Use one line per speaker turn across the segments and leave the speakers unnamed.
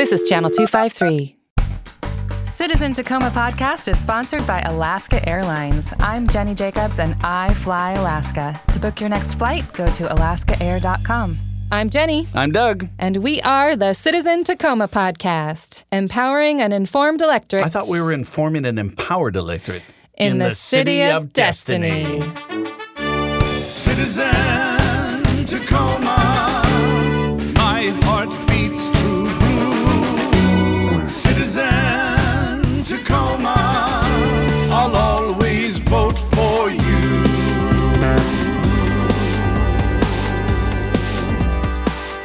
This is Channel 253. Citizen Tacoma podcast is sponsored by Alaska Airlines. I'm Jenny Jacobs and I fly Alaska. To book your next flight, go to alaskaair.com. I'm Jenny.
I'm Doug.
And we are the Citizen Tacoma podcast, empowering an informed electorate.
I thought we were informing an empowered electorate
in, in the, the, city, city of, of destiny.
destiny. Citizen Tacoma, Citizen Tacoma, I'll always vote for you.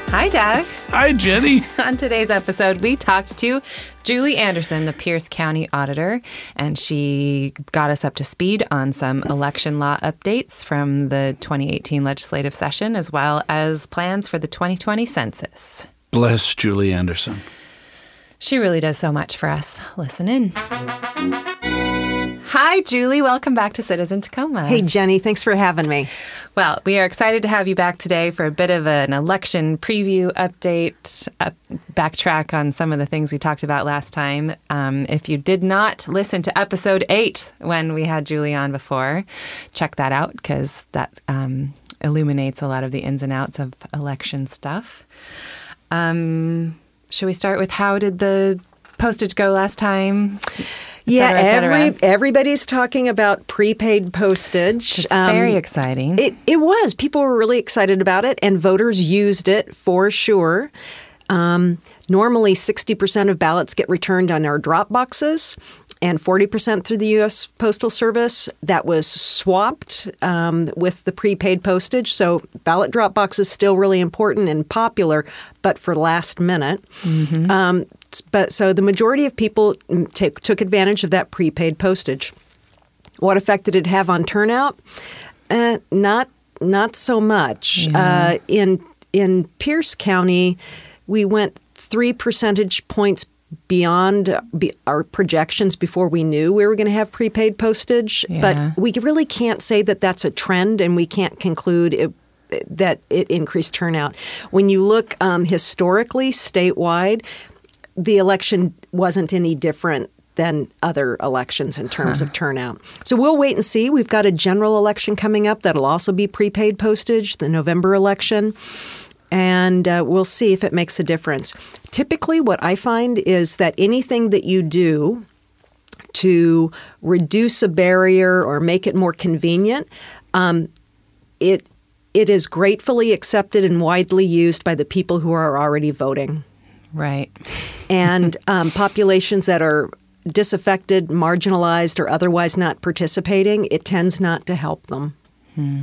Hi, Doug.
Hi, Jenny.
On today's episode, we talked to Julie Anderson, the Pierce County Auditor, and she got us up to speed on some election law updates from the 2018 legislative session, as well as plans for the 2020 census.
Bless Julie Anderson.
She really does so much for us. Listen in. Hi, Julie. Welcome back to Citizen Tacoma.
Hey, Jenny. Thanks for having me.
Well, we are excited to have you back today for a bit of an election preview update, uh, backtrack on some of the things we talked about last time. Um, if you did not listen to episode eight when we had Julie on before, check that out because that um, illuminates a lot of the ins and outs of election stuff. Um, should we start with how did the postage go last time?
yeah, every everybody's talking about prepaid postage.
It's um, very exciting.
It it was. People were really excited about it, and voters used it for sure. Um, normally, sixty percent of ballots get returned on our drop boxes. And 40% through the U.S. Postal Service. That was swapped um, with the prepaid postage. So, ballot drop box is still really important and popular, but for last minute. Mm-hmm. Um, but so the majority of people take, took advantage of that prepaid postage. What effect did it have on turnout? Uh, not not so much. Yeah. Uh, in in Pierce County, we went three percentage points beyond our projections before we knew we were going to have prepaid postage. Yeah. But we really can't say that that's a trend, and we can't conclude it that it increased turnout. When you look um, historically statewide, the election wasn't any different than other elections in terms huh. of turnout. So we'll wait and see. We've got a general election coming up that'll also be prepaid postage, the November election. And uh, we'll see if it makes a difference. Typically, what I find is that anything that you do to reduce a barrier or make it more convenient, um, it it is gratefully accepted and widely used by the people who are already voting.
Right.
and um, populations that are disaffected, marginalized, or otherwise not participating, it tends not to help them. Hmm.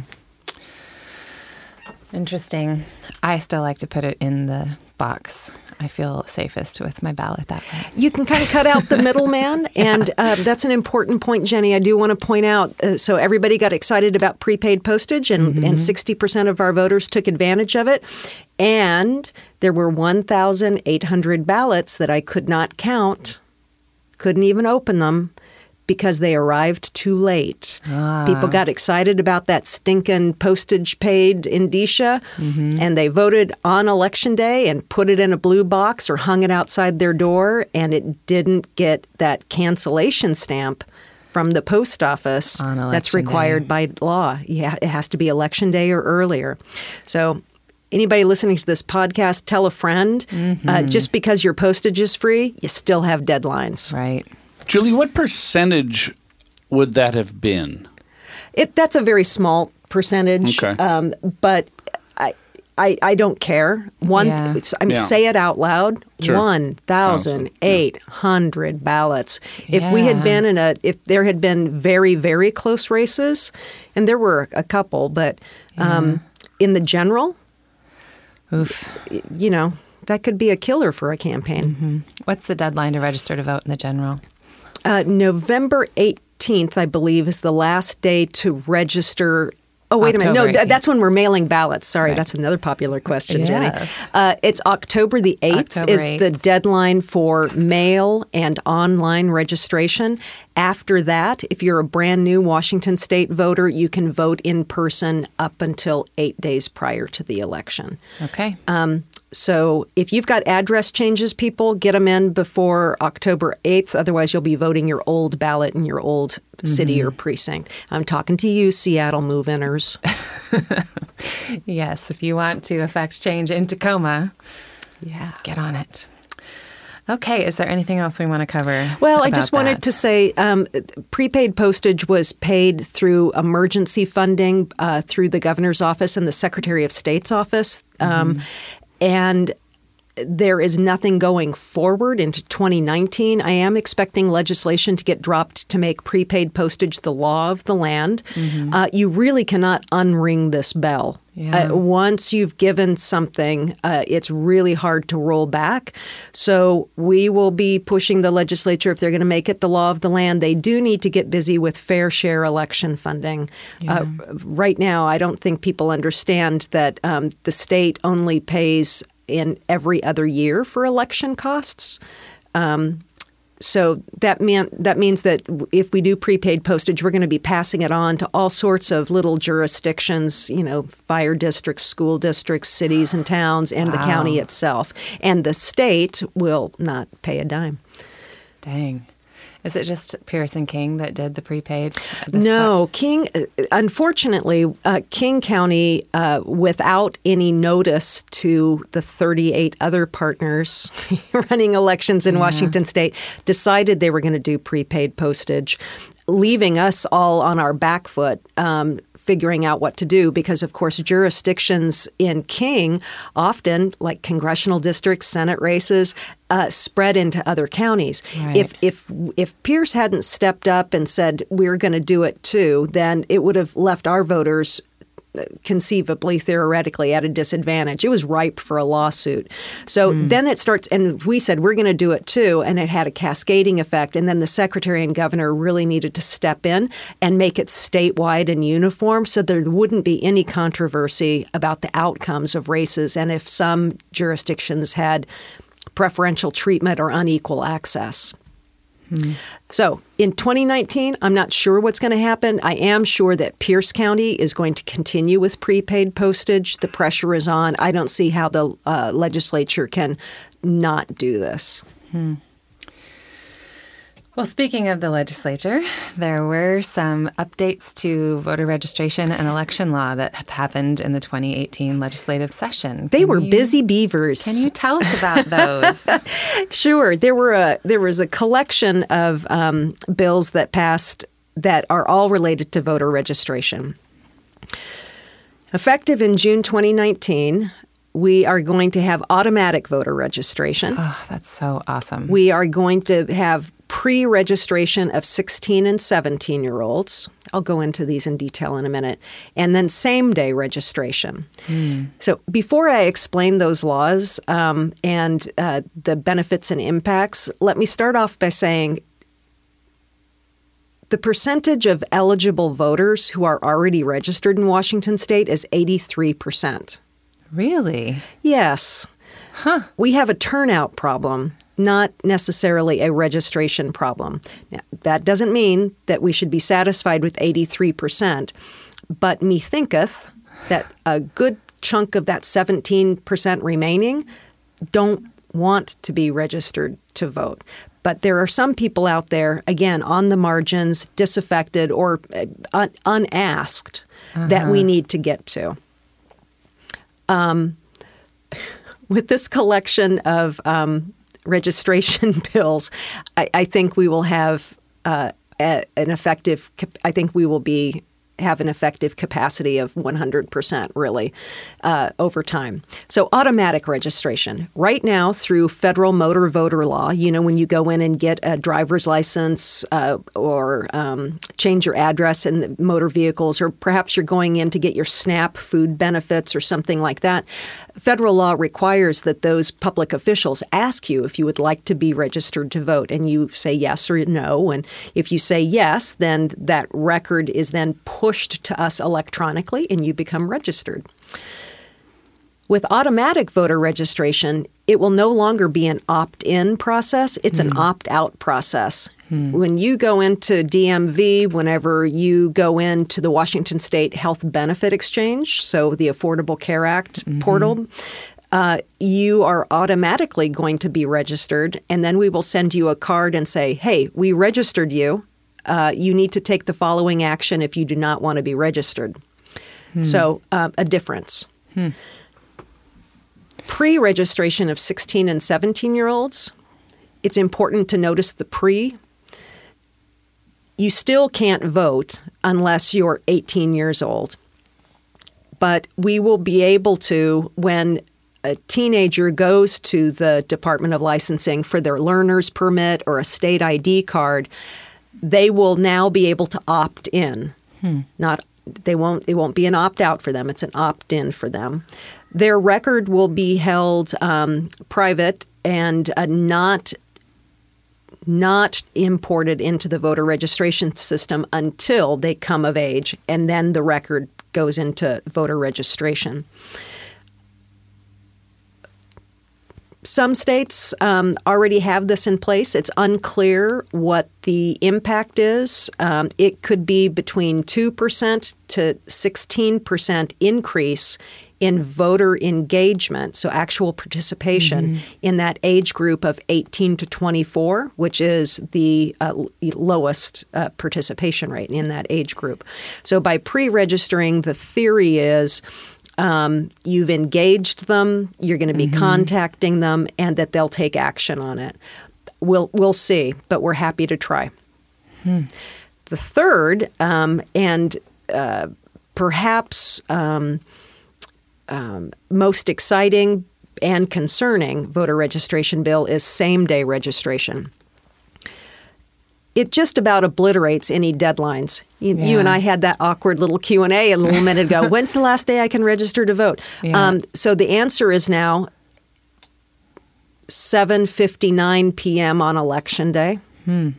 Interesting. I still like to put it in the box. I feel safest with my ballot that way.
You can kind of cut out the middleman, yeah. and uh, that's an important point, Jenny. I do want to point out. Uh, so everybody got excited about prepaid postage, and mm-hmm. and sixty percent of our voters took advantage of it. And there were one thousand eight hundred ballots that I could not count, couldn't even open them because they arrived too late. Ah. People got excited about that stinking postage paid indicia mm-hmm. and they voted on election day and put it in a blue box or hung it outside their door and it didn't get that cancellation stamp from the post office that's required
day.
by law. Yeah, it has to be election day or earlier. So anybody listening to this podcast, tell a friend. Uh, mm-hmm. Uh, just because your postage is free, you still have deadlines.
Right.
Julie, what percentage would that have been?
It that's a very small percentage,
okay.
um, but I, I, I don't care. One, yeah. I mean, yeah. say it out loud. Sure. One thousand eight hundred yeah. ballots. If we had been in a, if there had been very very close races, and there were a couple, but um, in the general,
Oof.
you know, that could be a killer for a campaign.
Mm-hmm. What's the deadline to register to vote in the general?
Uh, November 18th, I believe, is the last day to register Oh, wait October a minute. No, th- that's when we're mailing ballots. Sorry, right. that's another popular question, yes. Jenny. Uh, it's October the 8th October is 8th. the deadline for mail and online registration. After that, if you're a brand new Washington state voter, you can vote in person up until eight days prior to the election.
Okay.
Um, So if you've got address changes, people get them in before October 8th. Otherwise, you'll be voting your old ballot in your old city or precinct. I'm talking to you, Seattle move inners.
Yes, if you want to affect change in Tacoma,
Yeah.
get on it. Okay, is there anything else we want to cover?
Well, I just wanted
that?
to say um, prepaid postage was paid through emergency funding uh, through the governor's office and the Secretary of State's office. Um, and there is nothing going forward into 2019. I am expecting legislation to get dropped to make prepaid postage the law of the land. Uh, you really cannot unring this bell.
Yeah.
Uh, once you've given something, uh, it's really hard to roll back. So we will be pushing the legislature if they're going to make it the law of the land. They do need to get busy with fair share election funding. Uh, right now, I don't think people understand that um, the state only pays in every other year for election costs. Um, so that meant that means that if we do prepaid postage, we're going to be passing it on to all sorts of little jurisdictions, you know, fire districts, school districts, cities and towns, and the county itself. And the state will not pay a dime.
Dang. Is it just Pierce and King that did the prepaid? this
No, King. uh, Unfortunately, uh, King County, uh, without any notice to the 38 other partners running elections in Washington State, decided they were going to do prepaid postage, leaving us all on our back foot. Um, figuring out what to do because of course jurisdictions in king often like congressional districts senate races uh, spread into other counties
Right.
if if if Pierce hadn't stepped up and said we're going to do it too, then it would have left our voters conceivably theoretically at a disadvantage. It was ripe for a lawsuit. So hmm. then it starts and we said we're going to do it too and it had a cascading effect and then the secretary and governor really needed to step in and make it statewide and uniform so there wouldn't be any controversy about the outcomes of races and if some jurisdictions had preferential treatment or unequal access. So in 2019, I'm not sure what's going to happen. I am sure that Pierce County is going to continue with prepaid postage. The pressure is on. I don't see how the uh, legislature can not do this.
Well, speaking of the legislature, there were some updates to voter registration and election law that have happened in the 2018 legislative session.
They
Can
were
you-
busy beavers.
Can you tell us about those?
Sure. There were a there was a collection of um, bills that passed that are all related to voter registration. Effective in June 2019, we are going to have automatic voter registration.
oh, that's so awesome.
We are going to have pre registration of 16 and 17 year olds. I'll go into these in detail in a minute. And then same day registration. So before I explain those laws um, and uh, the benefits and impacts, let me start off by saying the percentage of eligible voters who are already registered in Washington state is 83%.
really?
Yes. Huh. We have a turnout problem, not necessarily a registration problem. Now, that doesn't mean that we should be satisfied with 83%, but methinketh that a good chunk of that 17% remaining don't want to be registered to vote. But there are some people out there, again, on the margins, disaffected or uh, un- unasked, that we need to get to with this collection of um, registration bills, I, I think we will have uh, an effective. I think we will be have an effective capacity of 100% really uh, over time. So automatic registration. Right now through federal motor voter law, you know, when you go in and get a driver's license uh, or um, change your address in motor vehicles, or perhaps you're going in to get your SNAP food benefits or something like that, federal law requires that those public officials ask you if you would like to be registered to vote, and you say yes or no. And if you say yes, then that record is then pushed to us electronically, and you become registered. With automatic voter registration, it will no longer be an opt in process, it's an hmm. opt out process. Hmm. When you go into DMV, whenever you go into the Washington State Health Benefit Exchange, so the Affordable Care Act mm-hmm. portal, uh, you are automatically going to be registered, and then we will send you a card and say, "Hey, we registered you. Uh, you need to take the following action if you do not want to be registered." So, uh, a difference. Pre-registration of 16 and 17 year olds. It's important to notice the pre you still can't vote unless you're 18 years old. But we will be able to when a teenager goes to the Department of Licensing for their learner's permit or a state ID card, they will now be able to opt in. Not they won't it won't be an opt out for them. It's an opt in for them. Their record will be held um, private and uh, not not imported into the voter registration system until they come of age, and then the record goes into voter registration. Some states um, already have this in place. It's unclear what the impact is. Um, it could be between 2% to 16% increase in voter engagement, so actual participation in that age group of 18 to 24, which is the uh, lowest uh, participation rate in that age group. So by pre registering, the theory is um, you've engaged them, you're going to be contacting them, and that they'll take action on it. We'll, we'll see, but we're happy to try. The third, um, and uh, perhaps um, um, most exciting and concerning voter registration bill is same day registration. It just about obliterates any deadlines. You, you and I had that awkward little Q and A a little minute ago. When's the last day I can register to vote?
Yeah.
Um, so the answer is now 7:59 p.m. on election day. Hmm.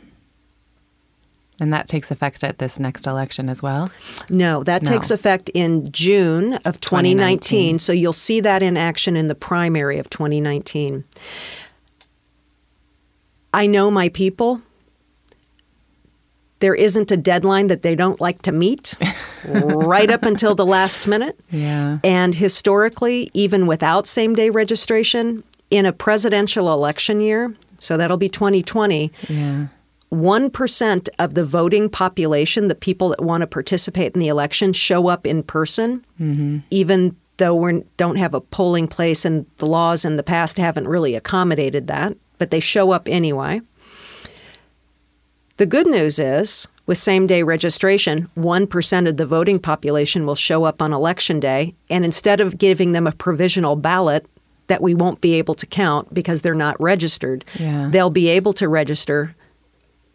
And that takes effect at this next election as well.
No, that
No.
takes effect in June of 2019.
2019.
So you'll see that in action in the primary of 2019. I know my people. There isn't a deadline that they don't like to meet right up until the last minute.
Yeah.
And historically, even without same day registration, in a presidential election year, so that'll be 2020,
Yeah.
1% of the voting population, the people that want to participate in the election, show up in person, mm-hmm. even though we don't have a polling place and the laws in the past haven't really accommodated that, but they show up anyway. The good news is, with same day registration, 1% of the voting population will show up on election day, and instead of giving them a provisional ballot that we won't be able to count because they're not registered,
Yeah.
they'll be able to register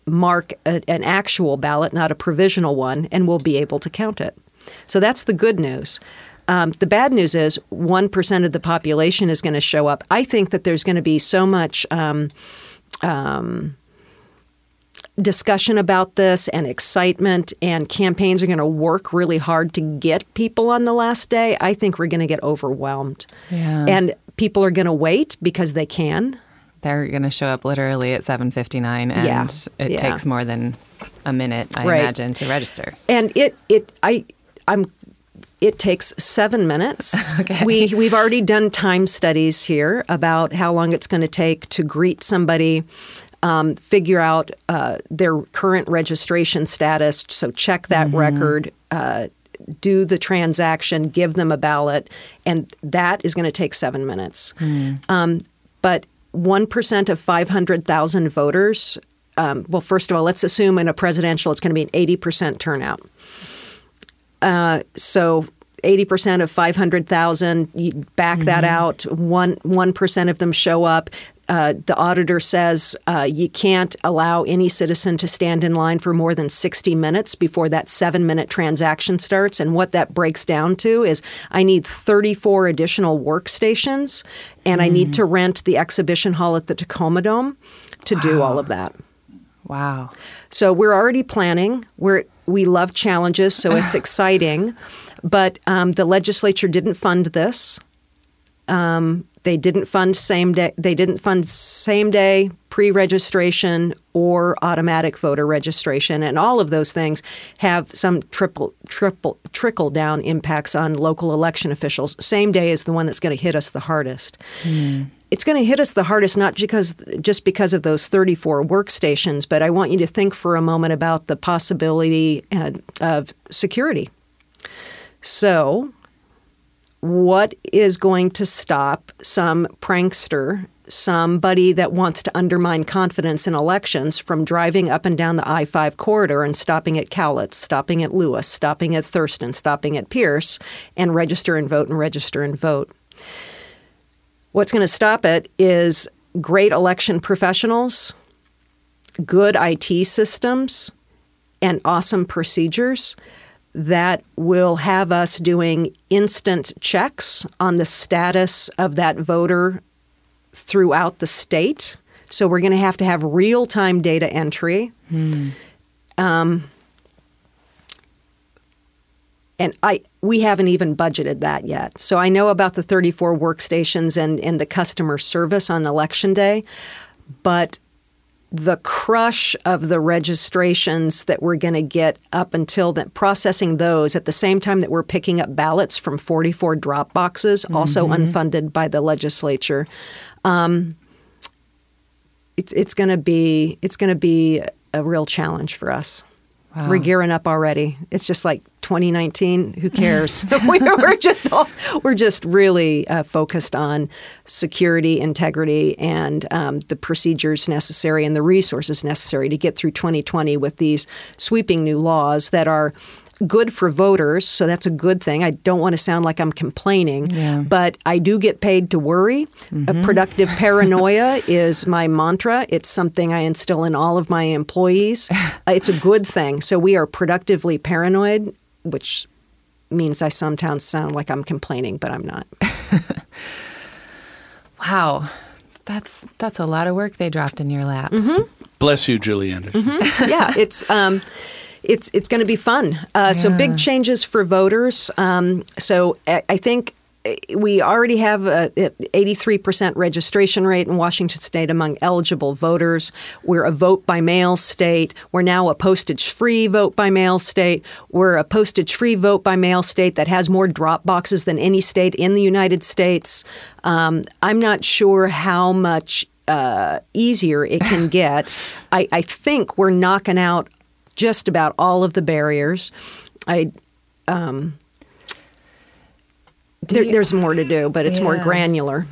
mark a, an actual ballot, not a provisional one, and we'll be able to count it. So that's the good news. Um, the bad news is 1% of the population is going to show up. I think that there's going to be so much um, um, discussion about this and excitement, and campaigns are going to work really hard to get people on the last day. I think we're going to get overwhelmed.
Yeah.
And people are going to wait because they can.
They're going to show up literally at 7:59 and
Yeah.
it
Yeah.
takes more than a minute I
Right.
imagine to register.
and it it I I'm it takes seven minutes.
Okay.
We we've already done time studies here about how long it's going to take to greet somebody, um, figure out uh, their current registration status. So check that record. Uh, do the transaction, give them a ballot, and that is going to take seven minutes. Um, but 1% of 500,000 voters, um, well, first of all, let's assume in a presidential it's going to be an 80% turnout. Uh, so 80% of 500,000, you back that out, one, 1% of them show up. Uh, the auditor says uh, you can't allow any citizen to stand in line for more than 60 minutes before that seven minute transaction starts. And what that breaks down to is I need 34 additional workstations and I need to rent the exhibition hall at the Tacoma Dome to do all of that.
Wow.
So we're already planning. We're we love challenges, so it's exciting. But um, the legislature didn't fund this. Um, they didn't fund same day. They didn't fund same day pre registration or automatic voter registration. And all of those things have some triple, triple, trickle down impacts on local election officials. Same day is the one that's going to hit us the hardest. It's going to hit us the hardest not because just because of those 34 workstations, but I want you to think for a moment about the possibility uh, of security. So, what is going to stop some prankster, somebody that wants to undermine confidence in elections from driving up and down the I 5 corridor and stopping at Cowlitz, stopping at Lewis, stopping at Thurston, stopping at Pierce, and register and vote and register and vote? What's going to stop it is great election professionals, good IT systems, and awesome procedures that will have us doing instant checks on the status of that voter throughout the state. So we're going to have to have real time data entry. Um, and I we haven't even budgeted that yet. So I know about the 34 workstations and, and the customer service on election day, but the crush of the registrations that we're going to get up until that processing those at the same time that we're picking up ballots from 44 drop boxes also unfunded by the legislature. Um, it's, it's going to be it's going to be a real challenge for us. We're gearing up already. It's just like 2019 who cares? We, we're just all, we're just really uh, focused on security integrity and um, the procedures necessary and the resources necessary to get through 2020 with these sweeping new laws that are good for voters so that's a good thing. I don't want to sound like i'm complaining
Yeah.
but i do get paid to worry. A productive paranoia is my mantra. It's something i instill in all of my employees. It's a good thing. So we are productively paranoid which means i sometimes sound like i'm complaining but i'm not
Wow. That's that's a lot of work they dropped in your lap. Mm-hmm.
Bless you, Julie Anderson.
yeah, it's um, it's it's going to be fun. Uh, So big changes for voters. Um, so I I think we already have a 83% registration rate in Washington state among eligible voters. We're a vote by mail state. We're now a postage free vote by mail state. We're a postage free vote by mail state that has more drop boxes than any state in the United States. Um, I'm not sure how much uh, easier it can get. I, I think we're knocking out just about all of the barriers. I um, there,
you-
there's more to do, but it's more
Yeah.
granular.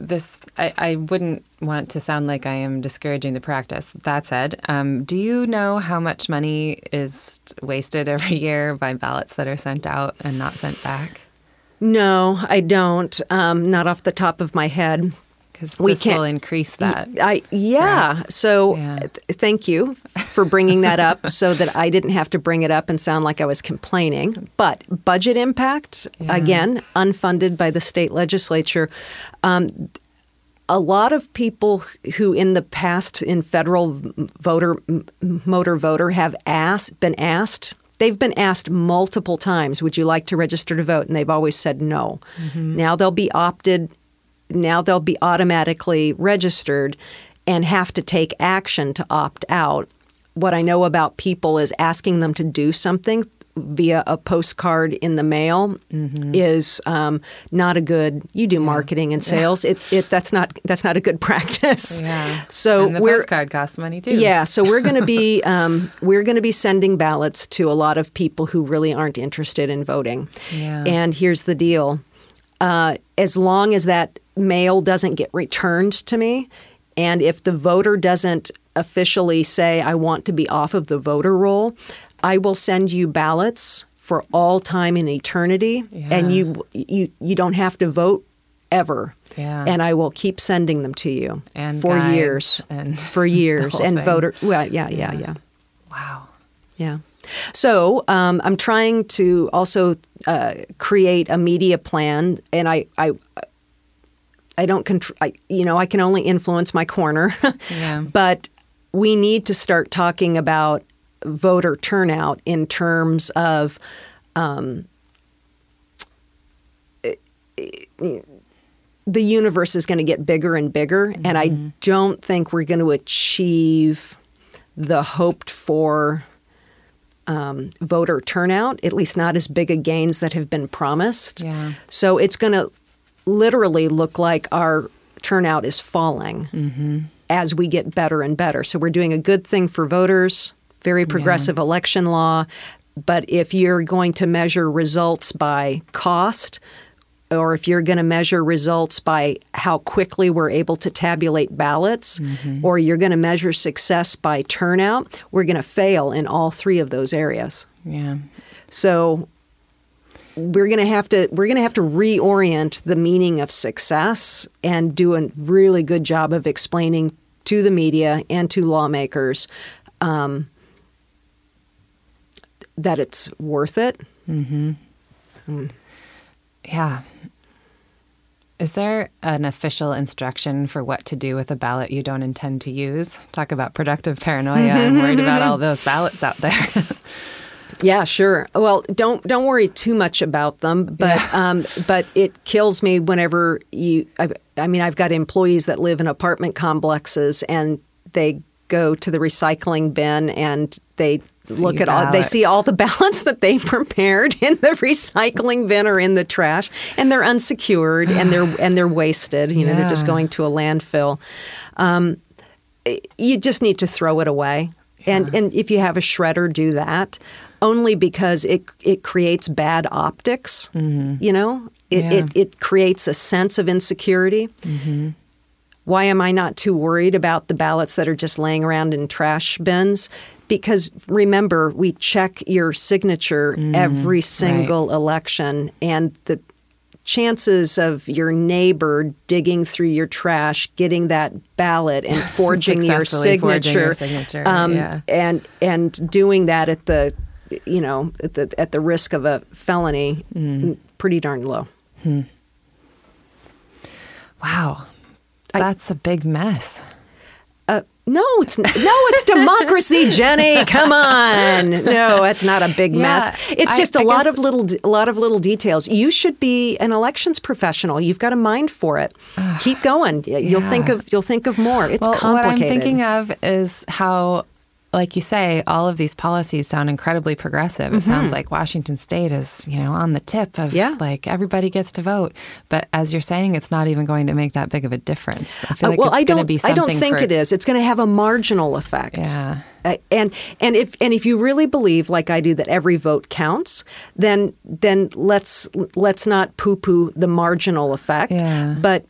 This I, I wouldn't want to sound like I am discouraging the practice. That said, um, do you know how much money is wasted every year by ballots that are sent out and not sent back?
No, I don't. Um, not off the top of my head.
Because
We can't-
will increase that.
I yeah.
Correct.
So
Yeah.
th- thank you for bringing that up, so that I didn't have to bring it up and sound like I was complaining. But budget impact
Yeah.
again, unfunded by the state legislature. Um, a lot of people who in the past in federal voter m- motor voter have asked been asked they've been asked multiple times would you like to register to vote and they've always said no now they'll be opted now they'll be automatically registered and have to take action to opt out what i know about people is asking them to do something via a postcard in the mail is um, not a good. You do marketing and sales. It, it that's not that's not a good practice.
Yeah.
So
and the
we're
postcard costs money too.
yeah. So we're going to be um, we're going to be sending ballots to a lot of people who really aren't interested in voting.
Yeah.
And here's the deal: uh, as long as that mail doesn't get returned to me, and if the voter doesn't officially say I want to be off of the voter roll, I will send you ballots for all time in eternity, and you you you don't have to vote ever.
Yeah.
And I will keep sending them to you
And
for years,
and
for years, and
thing.
voter. Well, yeah, yeah, yeah,
Wow.
yeah. So um, I'm trying to also uh, create a media plan, and I, I, I don't control. You know, I can only influence my corner,
Yeah.
but we need to start talking about voter turnout in terms of um, the universe is going to get bigger and bigger, and I don't think we're going to achieve the hoped for um, voter turnout, at least not as big a gains that have been promised.
Yeah.
So it's going to literally look like our turnout is falling mm-hmm. as we get better and better. So we're doing a good thing for voters, very progressive election law. But if you're going to measure results by cost, or if you're going to measure results by how quickly we're able to tabulate ballots, mm-hmm. or you're going to measure success by turnout, we're going to fail in all three of those areas.
Yeah.
So we're going to have to we're going to have to reorient the meaning of success and do a really good job of explaining to the media and to lawmakers um, that it's worth it.
Yeah. Is there an official instruction for what to do with a ballot you don't intend to use? Talk about productive paranoia. I'm worried about all those ballots out there.
Yeah, sure. Well, don't don't worry too much about them, but um, but it kills me whenever you. I, I mean, I've got employees that live in apartment complexes, and they go to the recycling bin and they look at all. They see all the ballots that they prepared in the recycling bin or in the trash, and they're unsecured and they're and they're wasted. You know, they're just going to a landfill. Um, you just need to throw it away. And and if you have a shredder, do that. Only because it it creates bad optics. You know, it,
Mm-hmm. Yeah.
it it creates a sense of insecurity. Why am I not too worried about the ballots that are just laying around in trash bins? Because remember, we check your signature every single election, and the chances of your neighbor digging through your trash, getting that ballot, and forging your
Successfully forging
signature,
your signature,
um,
yeah.
and and doing that at the, you know, at the at the risk of a felony,
Mm.
pretty darn low.
wow. That's a big mess.
Uh, no, it's no, it's democracy, Jenny. Come on, no, it's not a big
Yeah,
mess. It's
I-
just a
I
lot
guess-
of little, a lot of little details. You should be an elections professional. You've got a mind for it. Keep going. You'll
yeah.
think of you'll think of more. It's
well,
complicated.
what I'm thinking of is how, like you say, all of these policies sound incredibly progressive. It sounds like Washington State is, you know, on the tip of
Mm-hmm. Yeah.
like everybody gets to vote. But as you're saying, it's not even going to make that big of a difference. I feel
Uh,
like
well,
it's going to
don't. I don't think
for,
it is. It's going to have a marginal effect.
Yeah.
Uh, and and if and if you really believe, like I do, that every vote counts, then then let's let's not poo poo the marginal effect.
Yeah.
But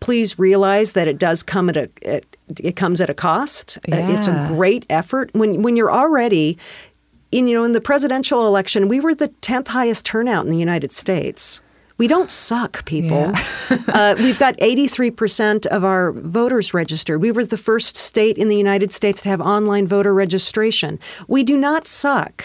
please realize that it does come at a it, it comes at a cost. Uh, It's a great effort when when you're already. In, you know, in the presidential election, we were the tenth highest turnout in the United States. We don't suck, people. uh, we've got 83% of our voters registered. We were the first state in the United States to have online voter registration. We do not suck.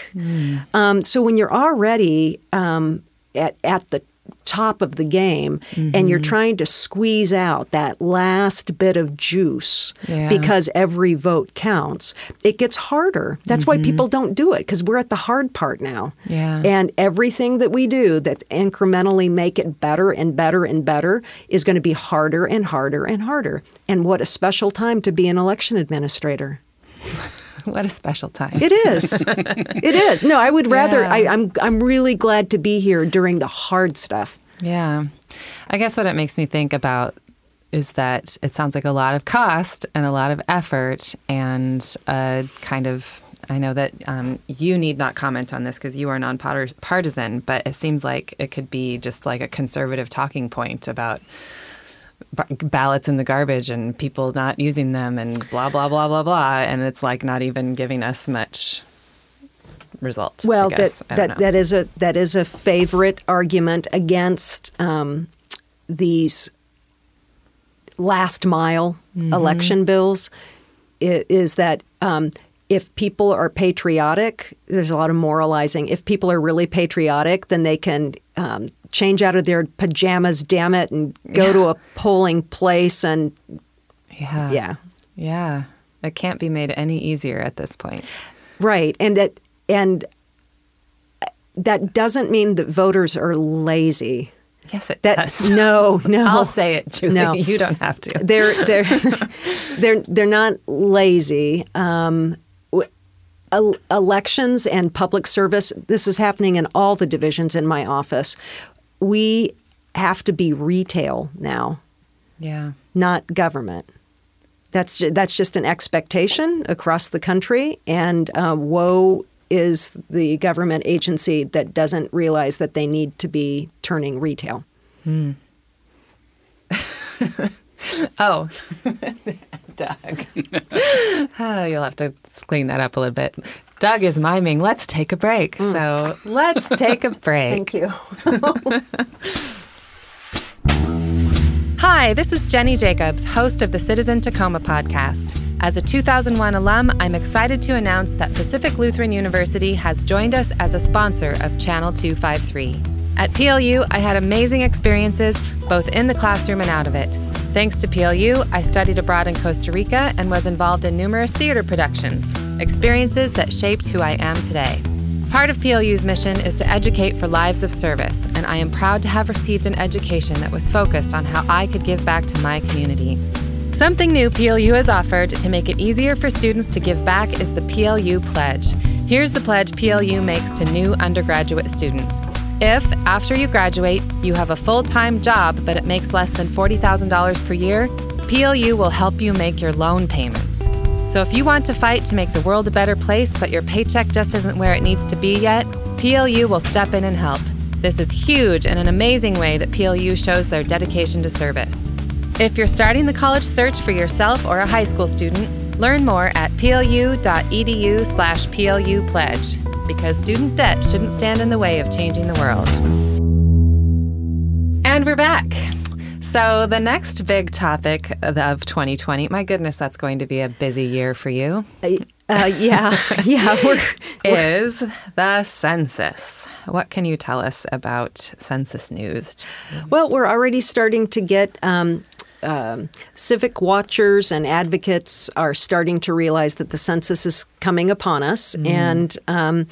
Um, so when you're already um, at, at the top of the game and you're mm-hmm. trying to squeeze out that last bit of juice
Yeah.
because every vote counts, it gets harder. That's why mm-hmm. people don't do it because we're at the hard part now.
Yeah.
And everything that we do that incrementally make it better and better and better is going to be harder and harder and harder. And what a special time to be an election administrator.
What a special time.
It is. it is. No, I would rather.
Yeah.
I, I'm. I'm really glad to be here during the hard stuff.
Yeah. I guess what it makes me think about is that it sounds like a lot of cost and a lot of effort and a kind of. I know that um, you need not comment on this because you are non-partisan, but it seems like it could be just like a conservative talking point about ballots in the garbage and people not using them and blah blah blah blah blah, and it's like not even giving us much result.
Well, that that,
know.
that is a that is a favorite argument against um, these last mile
Mm-hmm.
election bills. i- Is that um, if people are patriotic, there's a lot of moralizing. If people are really patriotic, then they can um, change out of their pajamas, damn it, and go to a polling place and
yeah,
yeah.
yeah. It can't be made any easier at this point.
Right, and that and that doesn't mean that voters are lazy.
Yes, it
That
does.
no, no.
I'll say it, Julie.
No.
You don't have to.
they're they're they're they're not lazy. Um, elections and public service. This is happening in all the divisions in my office. We have to be retail now,
Yeah.
not government. That's ju- that's just an expectation across the country, and uh, woe is the government agency that doesn't realize that they need to be turning retail.
Oh, Doug. Ah, you'll have to clean that up a little bit. Doug is miming. Let's take a break. So let's take a break.
Thank you.
Hi, this is Jenny Jacobs, host of the Citizen Tacoma podcast. As a 2001 alum, I'm excited to announce that Pacific Lutheran University has joined us as a sponsor of Channel 253. At PLU, I had amazing experiences both in the classroom and out of it. Thanks to PLU, I studied abroad in Costa Rica and was involved in numerous theater productions, experiences that shaped who I am today. Part of PLU's mission is to educate for lives of service, and I am proud to have received an education that was focused on how I could give back to my community. Something new PLU has offered to make it easier for students to give back is the PLU Pledge. Here's the pledge PLU makes to new undergraduate students. If, after you graduate, you have a full time job but it makes less than $40,000 per year, PLU will help you make your loan payments. So if you want to fight to make the world a better place, but your paycheck just isn't where it needs to be yet, PLU will step in and help. This is huge and an amazing way that PLU shows their dedication to service. If you're starting the college search for yourself or a high school student, learn more at plu.edu slash PLU pledge because student debt shouldn't stand in the way of changing the world. And we're back. So, the next big topic of 2020, my goodness, that's going to be a busy year for you,
Uh, yeah, yeah. We're,
is the census. What can you tell us about census news?
well, we're already starting to get um, um, civic watchers and advocates are starting to realize that the census is coming upon us and um,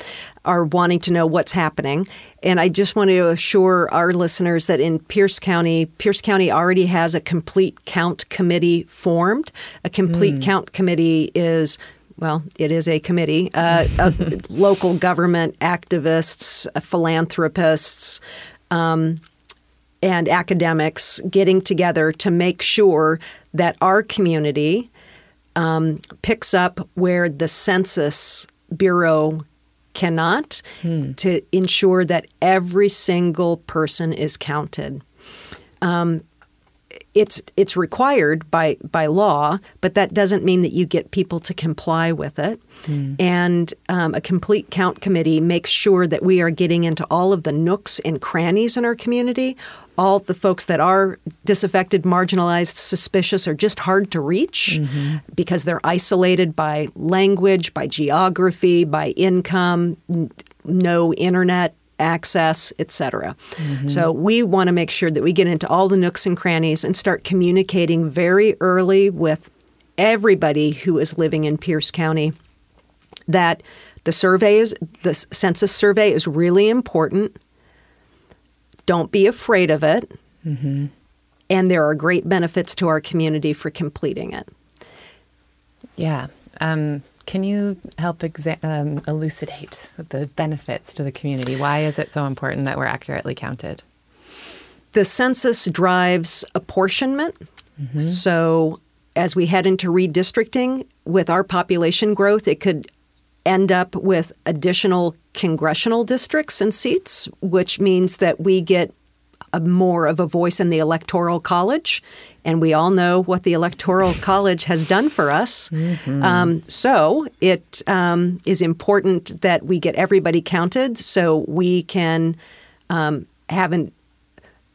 are wanting to know what's happening. And I just want to assure our listeners that in Pierce County, Pierce County already has a complete count committee formed. A complete count committee is well, it is a committee, uh, of local government activists, uh, philanthropists, um, and academics getting together to make sure that our community um, picks up where the Census Bureau cannot to ensure that every single person is counted it's it's required by by law, but that doesn't mean that you get people to comply with it. And um, a complete count committee makes sure that we are getting into all of the nooks and crannies in our community. All the folks that are disaffected, marginalized, suspicious, are just hard to reach mm-hmm. because they're isolated by language, by geography, by income, n- no internet access, etc. Mm-hmm. So we want to make sure that we get into all the nooks and crannies and start communicating very early with everybody who is living in Pierce County that the survey is the census survey is really important. Don't be afraid of it. And there are great benefits to our community for completing it.
Yeah. Um, can you help exa- um, elucidate the benefits to the community? Why is it so important that we're accurately counted?
The census drives apportionment. So, as we head into redistricting, with our population growth, it could end up with additional congressional districts and seats, which means that we get a, more of a voice in the Electoral College. And we all know what the Electoral College has done for us. Um, so, it um, is important that we get everybody counted so we can um, have an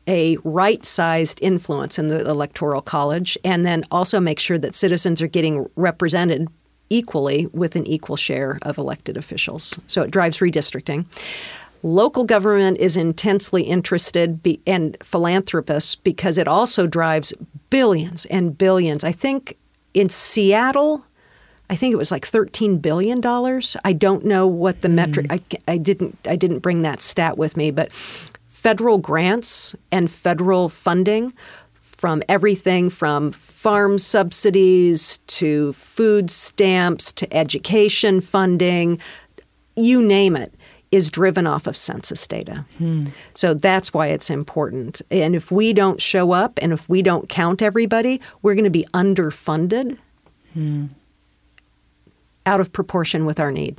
a right sized influence in the Electoral College, and then also make sure that citizens are getting represented equally with an equal share of elected officials. So it drives redistricting. Local government is intensely interested be, and philanthropists because it also drives billions and billions. I think in Seattle, I think it was like thirteen billion dollars. I don't know what the metric. Hmm. I, I didn't. I didn't bring that stat with me, but federal grants and federal funding from everything from farm subsidies to food stamps to education funding, you name it, is driven off of census data. Hmm. So that's why it's important. And if we don't show up and if we don't count everybody, we're going to be underfunded hmm. out of proportion with our need.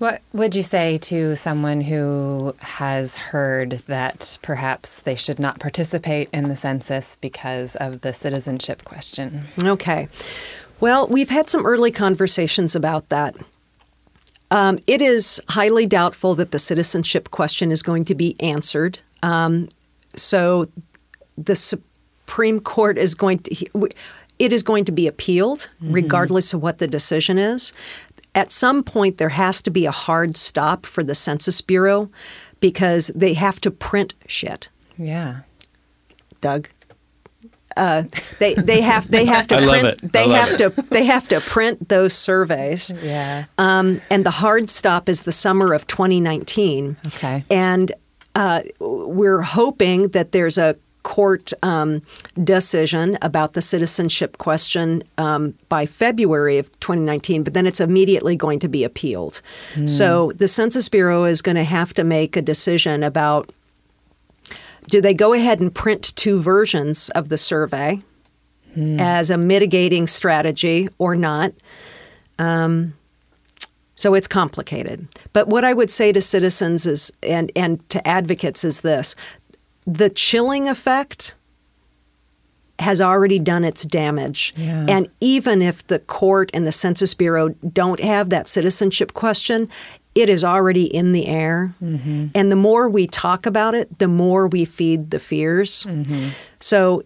What would you say to someone who has heard that perhaps they should not participate in the census because of the citizenship question?
Okay. Well, we've had some early conversations about that. Um, it is highly doubtful that the citizenship question is going to be answered. Um, so the Supreme Court is going to. It is going to be appealed, regardless of what the decision is. At some point, there has to be a hard stop for the Census Bureau because they have to print shit.
Yeah.
Doug. Uh, they they have they have to
I love
print
it.
They
love
have to they have to print those surveys.
Yeah.
Um, and the hard stop is the summer of 2019.
Okay.
And uh, we're hoping that there's a court um, decision about the citizenship question um, by February of 2019, but then it's immediately going to be appealed. So the Census Bureau is going to have to make a decision about do they go ahead and print two versions of the survey as a mitigating strategy or not? Um, so it's complicated. But what I would say to citizens is and and to advocates is this: the chilling effect has already done its damage.
Yeah.
And even if the court and the Census Bureau don't have that citizenship question, it is already in the air. Mm-hmm. And the more we talk about it, the more we feed the fears. Mm-hmm. So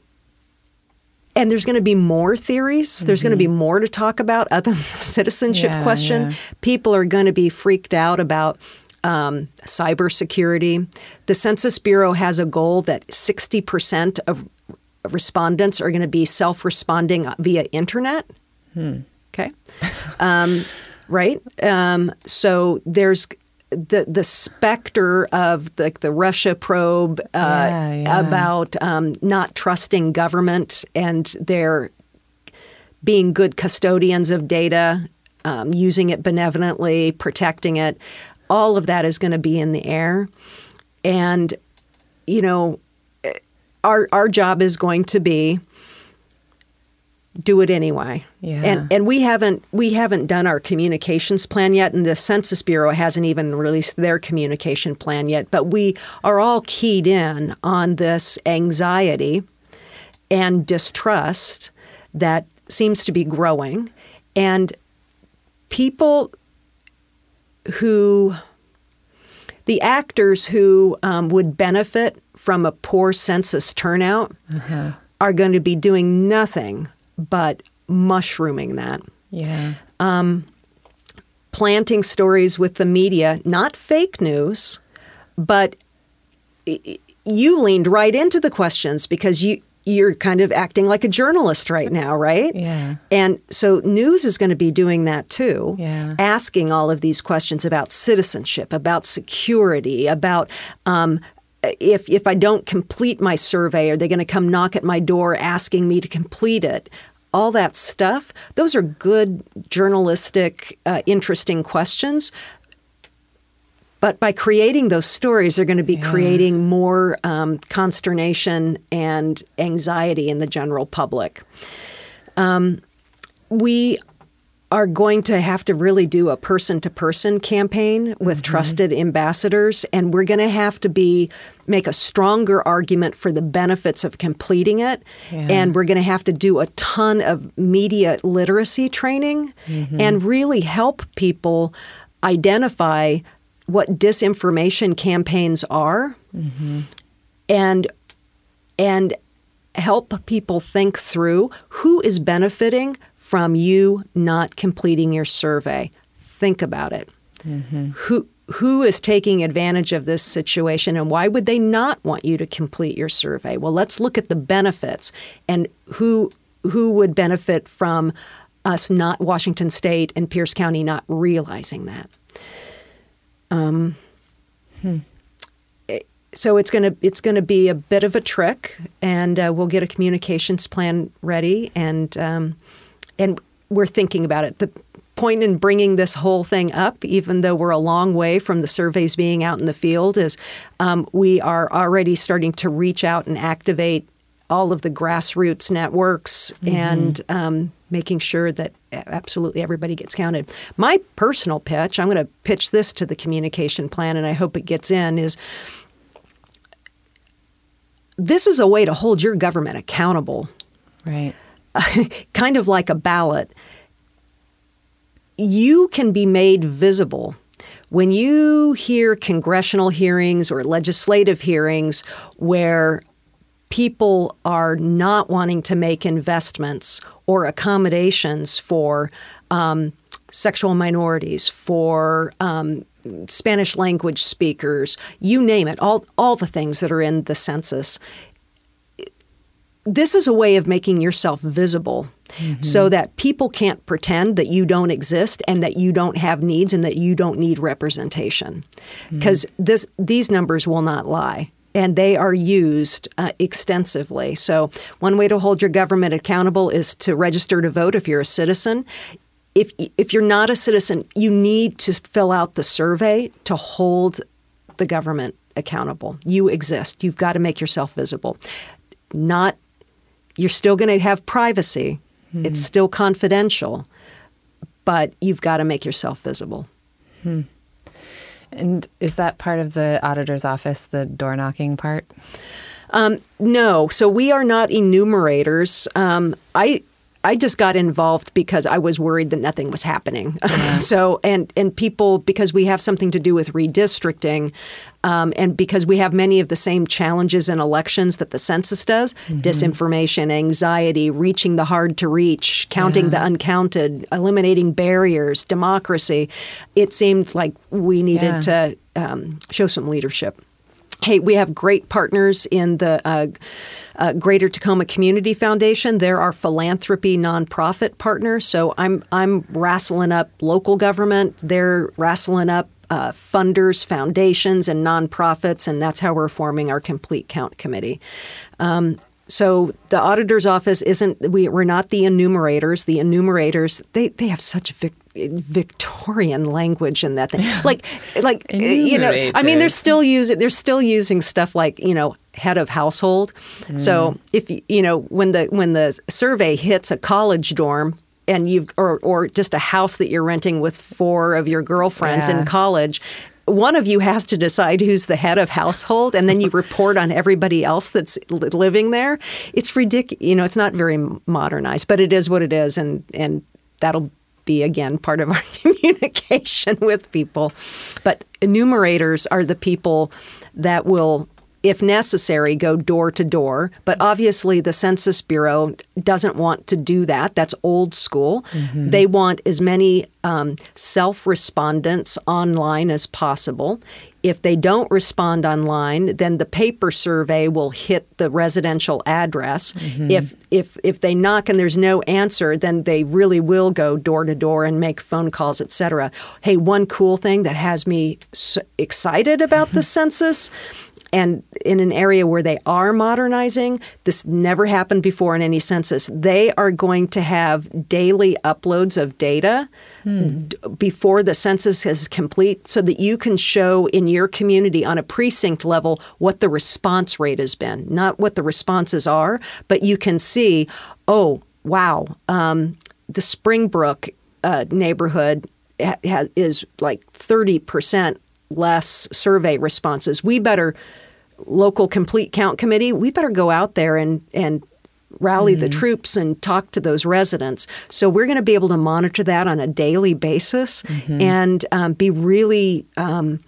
and there's going to be more theories. There's going to be mm-hmm. more to talk about other than the citizenship
Yeah,
question.
yeah.
People are going to be freaked out about um, cybersecurity. The Census Bureau has a goal that 60% of respondents are going to be self-responding via internet. Okay, um, right. Um, so there's the the specter of the the Russia probe uh,
Yeah, yeah.
about um, not trusting government and their being good custodians of data, um, using it benevolently, protecting it. All of that is going to be in the air, and you know, our our job is going to be do it anyway.
Yeah.
And and we haven't we haven't done our communications plan yet and the Census Bureau hasn't even released their communication plan yet, but we are all keyed in on this anxiety and distrust that seems to be growing and people who the actors who um, would benefit from a poor census turnout are going to be doing nothing but mushrooming that,
Yeah.
planting stories with the media, not fake news, but you leaned right into the questions because you you're kind of acting like a journalist right now, right?
Yeah.
And so news is going to be doing that too,
Yeah.
asking all of these questions about citizenship, about security, about um, if if I don't complete my survey, are they going to come knock at my door asking me to complete it? All that stuff. Those are good journalistic, uh, interesting questions. But by creating those stories, they're going to be creating more um, consternation and anxiety in the general public. Um, we are going to have to really do a person to person campaign with trusted ambassadors and we're going to have to be make a stronger argument for the benefits of completing it
Yeah.
and we're going to have to do a ton of media literacy training and really help people identify what disinformation campaigns are mm-hmm. and and help people think through who is benefiting from you not completing your survey. Think about it. Mm-hmm. Who who is taking advantage of this situation and why would they not want you to complete your survey? Well, let's look at the benefits and who who would benefit from us not Washington State and Pierce County not realizing that. Um, so it's going to it's to be a bit of a trick, and uh, we'll get a communications plan ready, and um, and we're thinking about it. The point in bringing this whole thing up, even though we're a long way from the surveys being out in the field, is um, we are already starting to reach out and activate all of the grassroots networks and um, making sure that absolutely everybody gets counted. My personal pitch, I'm going to pitch this to the communication plan, and I hope it gets in, is this is a way to hold your government accountable
Right.
kind of like a ballot, you can be made visible. When you hear congressional hearings or legislative hearings where people are not wanting to make investments or accommodations for um, sexual minorities, for um, Spanish language speakers, you name it, all, all the things that are in the census, this is a way of making yourself visible so that people can't pretend that you don't exist and that you don't have needs and that you don't need representation. Because this these numbers will not lie and they are used uh, extensively. So one way to hold your government accountable is to register to vote if you're a citizen. If if you're not a citizen you need to fill out the survey to hold the government accountable. You exist. You've got to make yourself visible. Not you're still going to have privacy. It's still confidential, but you've got to make yourself visible.
And is that part of the auditor's office, the door knocking part?
Um, no, so we are not enumerators. Um, I I just got involved because I was worried that nothing was happening. so and and people because we have something to do with redistricting, um, and because we have many of the same challenges in elections that the census does: disinformation, anxiety, reaching the hard to reach, counting the uncounted, eliminating barriers, democracy. It seemed like we needed to um, show some leadership. Hey, we have great partners in the uh, uh, Greater Tacoma Community Foundation. They're our philanthropy nonprofit partners. So I'm I'm wrestling up local government. They're wrestling up uh, funders, foundations, and nonprofits, and that's how we're forming our complete count committee. Um, so the auditor's office isn't we, we're not the enumerators the enumerators they, they have such vic, victorian language in that thing. Like like eh, you know i mean they're still using they're still using stuff like you know head of household. So mm. if you- you know when the when the survey hits a college dorm and you've or or just a house that you're renting with four of your girlfriends
Yeah.
in college one of you has to decide who's the head of household and then you report on everybody else that's living there. It's ridiculous you know it's not very modernized but it is what it is and and that'll be again part of our communication with people. But enumerators are the people that will if necessary, go door to door. But obviously, the Census Bureau doesn't want to do that. That's old school. Mm-hmm. They want as many um, self respondents online as possible. If they don't respond online, then the paper survey will hit the residential address. Mm-hmm. If if if they knock and there's no answer, then they really will go door to door and make phone calls, et cetera. Hey, one cool thing that has me so excited about the mm-hmm. census and in an area where they are modernizing, this never happened before in any census. They are going to have daily uploads of data d- before the census is complete so that you can show in your community on a precinct level what the response rate has been. Not what the responses are, but you can see, oh, wow, um, the Springbrook uh, neighborhood ha- ha- is like 30% less survey responses. We better local complete count committee, we better go out there and and rally the troops and talk to those residents. So we're going to be able to monitor that on a daily basis and um, be really um,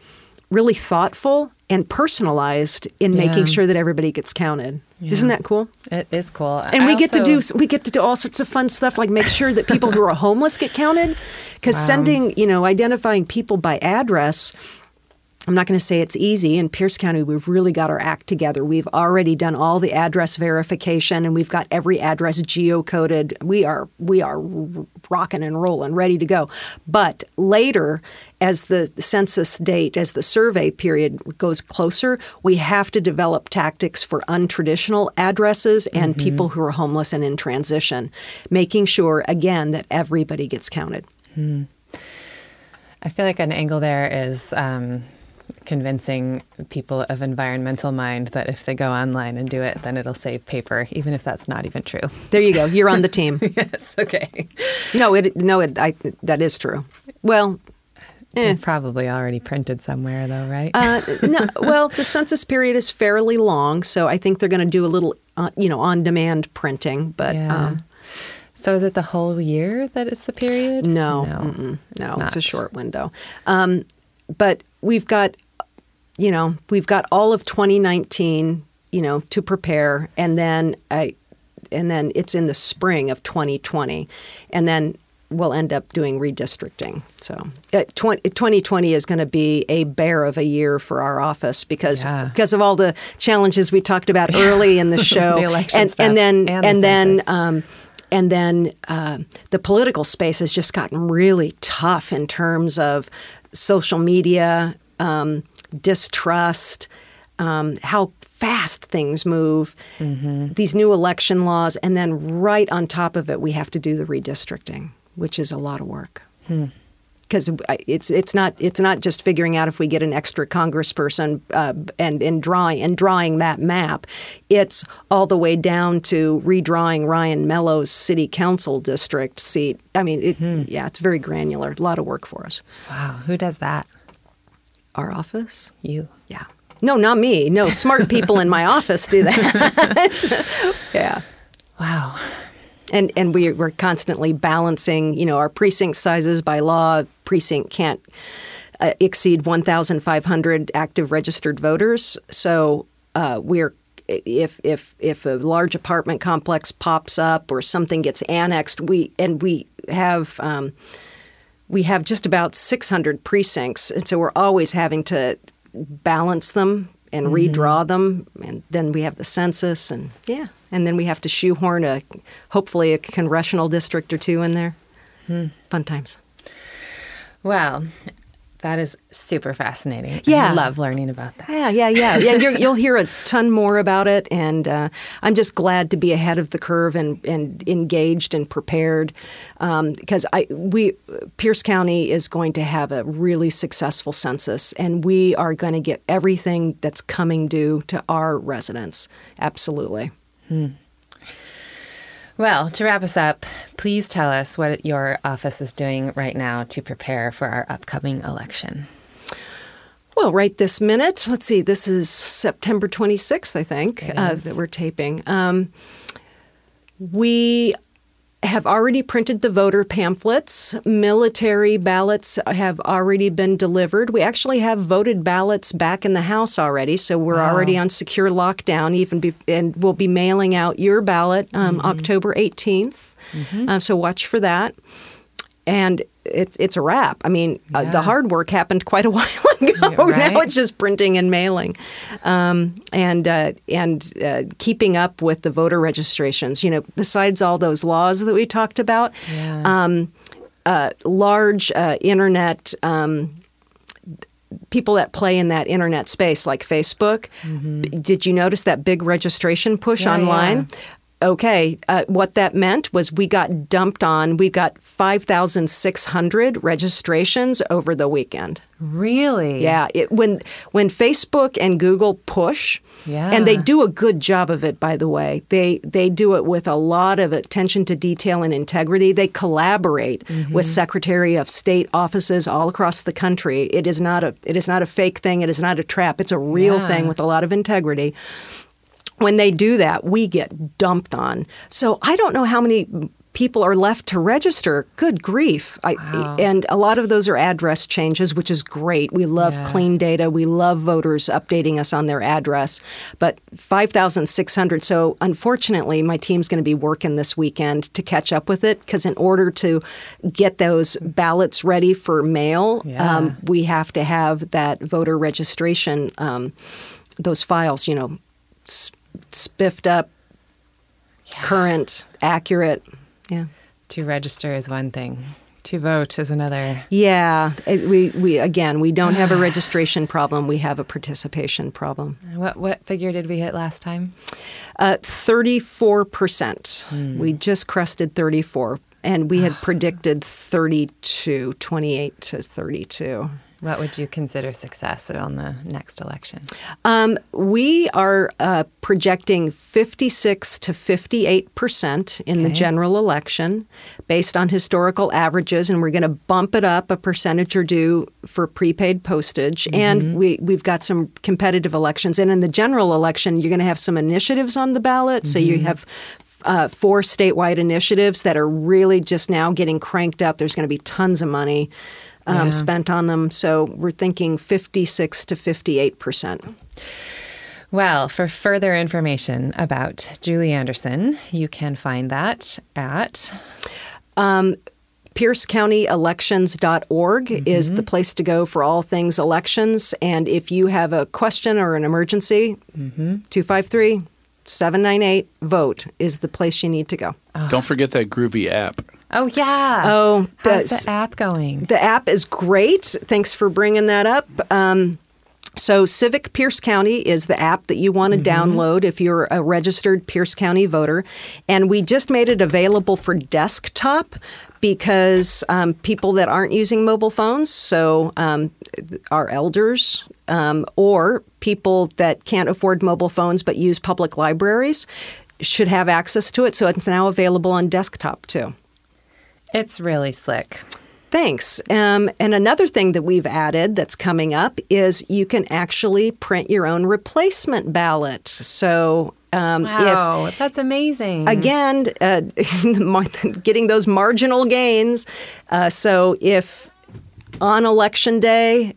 really thoughtful and personalized in
Yeah.
making sure that everybody gets counted. Isn't that cool?
It is cool.
And
I
we get to do we get to do all sorts of fun stuff like make sure that people who are homeless get counted because sending you know identifying people by address I'm not going to say it's easy. In Pierce County, we've really got our act together. We've already done all the address verification, and we've got every address geocoded. We are we are rocking and rolling, ready to go. But later, as the census date, as the survey period goes closer, we have to develop tactics for untraditional addresses and people who are homeless and in transition, making sure again that everybody gets counted.
I feel like an angle there is um, convincing people of environmental mind that if they go online and do it, then it'll save paper, even if that's not even true.
There you go. You're on the team.
yes. Okay.
No, it no, it, I, that is true. Well, eh.
It's probably already printed somewhere, though, right?
Uh, no, well, the census period is fairly long, so I think they're going to do a little, uh, you know, on-demand printing. But
yeah.
um,
so is it the whole year that it's the period?
no,
no,
no, it's,
not.
a short window. Um, but we've got, you know, we've got all of 2019, you know, to prepare, and then I, and then it's in the spring of 2020, and then we'll end up doing redistricting. So uh, 20, 2020 is going to be a bear of a year for our office because
Yeah.
because of all the challenges we talked about early in the show,
The
and and then
and the
then. Um, and then uh, the political space has just gotten really tough in terms of social media, um, distrust, um, how fast things move,
Mm-hmm.
these new election laws, and then right on top of it, we have to do the redistricting, which is a lot of work.
Hmm.
Because it's it's not it's not just figuring out if we get an extra congressperson uh, and and drawing and drawing that map, it's all the way down to redrawing Ryan Mello's city council district seat. I mean, it,
Hmm.
yeah, it's very granular. A lot of work for us.
Wow. Who does that?
Our office,
You.
yeah. No, not me. No, smart people in my office do that. yeah.
Wow.
And and we, we're constantly balancing, you know, our precinct sizes by law. Precinct can't uh, exceed 1,500 active registered voters. So uh, we're if if if a large apartment complex pops up or something gets annexed, we and we have. Um, we have just about 600 precincts, and so we're always having to balance them and mm-hmm. redraw them, and then we have the census, and yeah, and then we have to shoehorn a hopefully a congressional district or two in there. Hmm. Fun times.
Well, that is super fascinating.
Yeah.
I love learning about that.
Yeah, yeah, yeah. yeah you're, you'll hear a ton more about it, and uh, I'm just glad to be ahead of the curve and, and engaged and prepared because I we Pierce County is going to have a really successful census, and we are going to get everything that's coming due to our residents. Absolutely.
Well, to wrap us up, please tell us what your office is doing right now to prepare for our upcoming election.
Well, right this minute, let's see, this is September 26th, I think, uh, that we're taping. Um, we have already printed the voter pamphlets. Military ballots have already been delivered. We actually have voted ballots back in the House already, so we're already on secure lockdown. Even be, and we'll be mailing out your ballot um, October 18th. Um, so watch for that. And it's it's a wrap. I mean, uh, the hard work happened quite a while ago.
right.
Now it's just printing and mailing, um, and uh, and uh, keeping up with the voter registrations. You know, besides all those laws that we talked about,
Yeah.
um, uh, large uh, internet. Um, People that play in that internet space, like Facebook, did you notice that big registration push
Mm-hmm. Yeah,
online? Okay, uh, what that meant was we got dumped on. We got 5,600 registrations over the weekend.
Really?
Yeah, it, when when Facebook and Google push, yeah. and they do a good job of it, by the way. They they do it with a lot of attention to detail and integrity. They collaborate
Mm-hmm.
with Secretary of State offices all across the country. It is not a it is not a fake thing. It is not a trap. It's a real
Yeah.
thing with a lot of integrity when they do that, we get dumped on. So I don't know how many people are left to register, good grief. I, And a lot of those are address changes, which is great. We love
Yeah.
clean data. We love voters updating us on their address. But 5,600. So unfortunately, my team's going to be working this weekend to catch up with it because in order to get those ballots ready for mail,
Yeah.
um, we have to have that voter registration, um, those files, you know, spiffed up, current, accurate. Yeah.
To register is one thing. To vote is another.
Yeah, it- we, we again we don't have a registration problem. We have a participation problem.
What what figure did we hit last time?
Uh, Thirty-four percent. We just crested thirty-four, and we had predicted 32, 28 to thirty-two.
What would you consider success on the next election?
Um, we are uh, projecting 56 to 58 percent in the general election, based on historical averages, and we're going to bump it up a percentage or two for prepaid postage. And we we've got some competitive elections, and in the general election, you're going to have some initiatives on the ballot. So you have. Uh, four statewide initiatives that are really just now getting cranked up. There's going to be tons of money um,
Yeah.
spent on them. So we're thinking 56 to 58 percent.
Well, for further information about Julie Anderson, you can find that at um,
PierceCountyElections.org is the mm-hmm. place to go for all things elections. And if you have a question or an emergency, mm-hmm. 253 798 vote is the place you need to go. Ah.
Don't forget that groovy app.
Oh yeah.
Oh,
how's the app going?
The app is great. Thanks for bringing that up. Um, so, Civic Pierce County is the app that you want to download if you're a registered Pierce County voter. And we just made it available for desktop because um, people that aren't using mobile phones, so um, our elders um, or people that can't afford mobile phones but use public libraries, should have access to it. So, it's now available on desktop too.
It's really slick.
Thanks. Um, and another thing that we've added that's coming up is you can actually print your own replacement ballot. So um,
Wow, that's amazing.
again uh, getting those marginal gains. Uh, so if on election day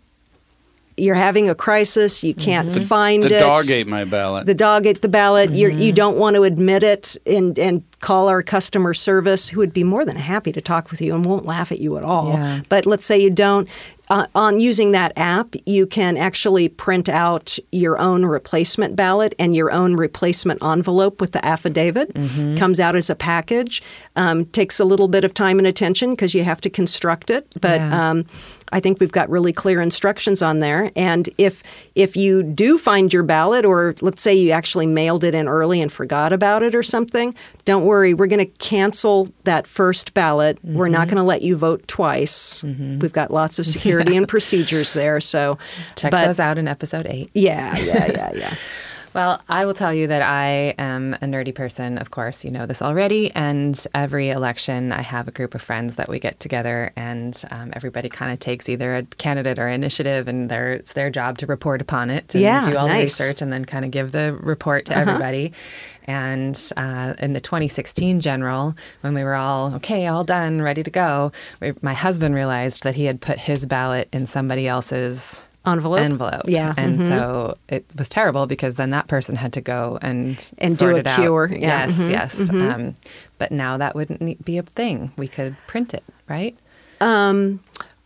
you're having a crisis, you can't find
The
it.
The dog ate my ballot.
The dog ate the ballot. You're,
Mm-hmm.
you don't want to admit it and, and call our customer service, who would be more than happy to talk with you and won't laugh at you at all.
Yeah.
But let's say you don't. Uh, on using that app, you can actually print out your own replacement ballot and your own replacement envelope with the affidavit.
Mm-hmm.
Comes out as a package. Um, takes a little bit of time and attention because you have to construct it, but
Yeah.
um, I think we've got really clear instructions on there. And if if you do find your ballot, or let's say you actually mailed it in early and forgot about it or something, don't worry. We're going to cancel that first ballot. We're not
Mm-hmm.
going to let you vote twice. We've got lots of security and procedures there. So
Check
but,
those out in episode eight.
Yeah, yeah, yeah, yeah.
Well, I will tell you that I am a nerdy person. Of course, you know this already. And every election, I have a group of friends that we get together, and um, everybody kind of takes either a candidate or initiative, and their, it's their job to report upon it and
Yeah,
do all the research, and then kind of give the report to everybody. And uh, in the 2016 general, when we were all okay, all done, ready to go, we, my husband realized that he had put his ballot in somebody else's
Envelope?
envelope.
Yeah,
And
mhm.
so it was terrible because then that person had to go and
And
sort
do a cure. Yeah,
Yes,
mhm,
yes. Um, but now that wouldn't be a thing. We could print it, right?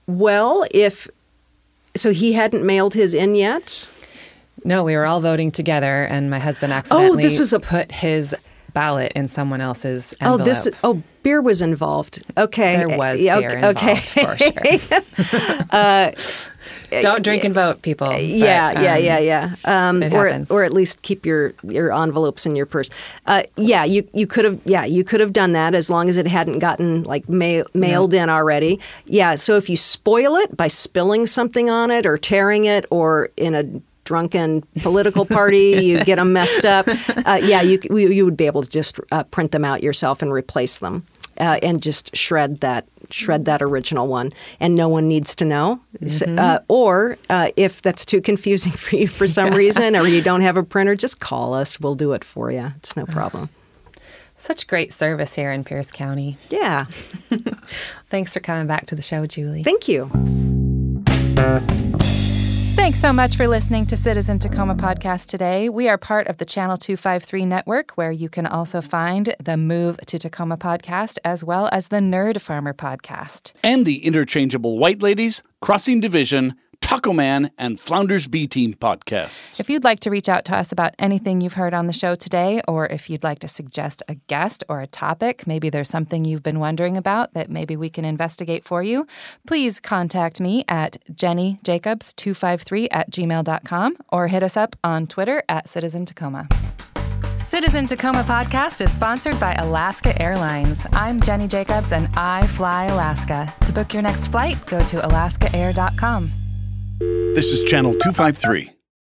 Well, if so, he hadn't mailed his in yet.
No, we were all voting together, and my husband accidentally
Oh, this is a-
put his ballot in someone else's envelope.
Oh, this. Oh, beer was involved. Okay,
There was beer
okay,
involved
okay.
for sure. Don't drink and vote, people. but,
yeah, yeah,
um,
yeah, yeah. Um,
it
or
happens.
or at least keep your your envelopes in your purse. Uh, yeah, you you could have yeah you could have done that as long as it hadn't gotten like ma- mailed in already. Yeah. So if you spoil it by spilling something on it or tearing it or in a drunken political party you get them messed up uh, yeah you, you you would be able to just uh, print them out yourself and replace them uh, and just shred that shred that original one and no one needs to know S- uh, or uh, if that's too confusing for you for some reason or you don't have a printer just call us we'll do it for you it's no problem
Such great service here in Pierce County.
Yeah.
Thanks for coming back to the show, Julie.
Thank you.
Thanks so much for listening to Citizen Tacoma podcast today. We are part of the Channel 253 network, where you can also find the Move to Tacoma podcast as well as the Nerd Farmer podcast.
And the interchangeable White Ladies, Crossing Division, Taco Man, and Flounders B Team podcasts.
If you'd like to reach out to us about anything you've heard on the show today, or if you'd like to suggest a guest or a topic, maybe there's something you've been wondering about that maybe we can investigate for you, please contact me at jennyjacobs253 at gmail.com or hit us up on Twitter at Citizen Tacoma. Citizen Tacoma podcast is sponsored by Alaska Airlines. I'm Jenny Jacobs and I fly Alaska. To book your next flight, go to alaskaair.com.
This is Channel 253.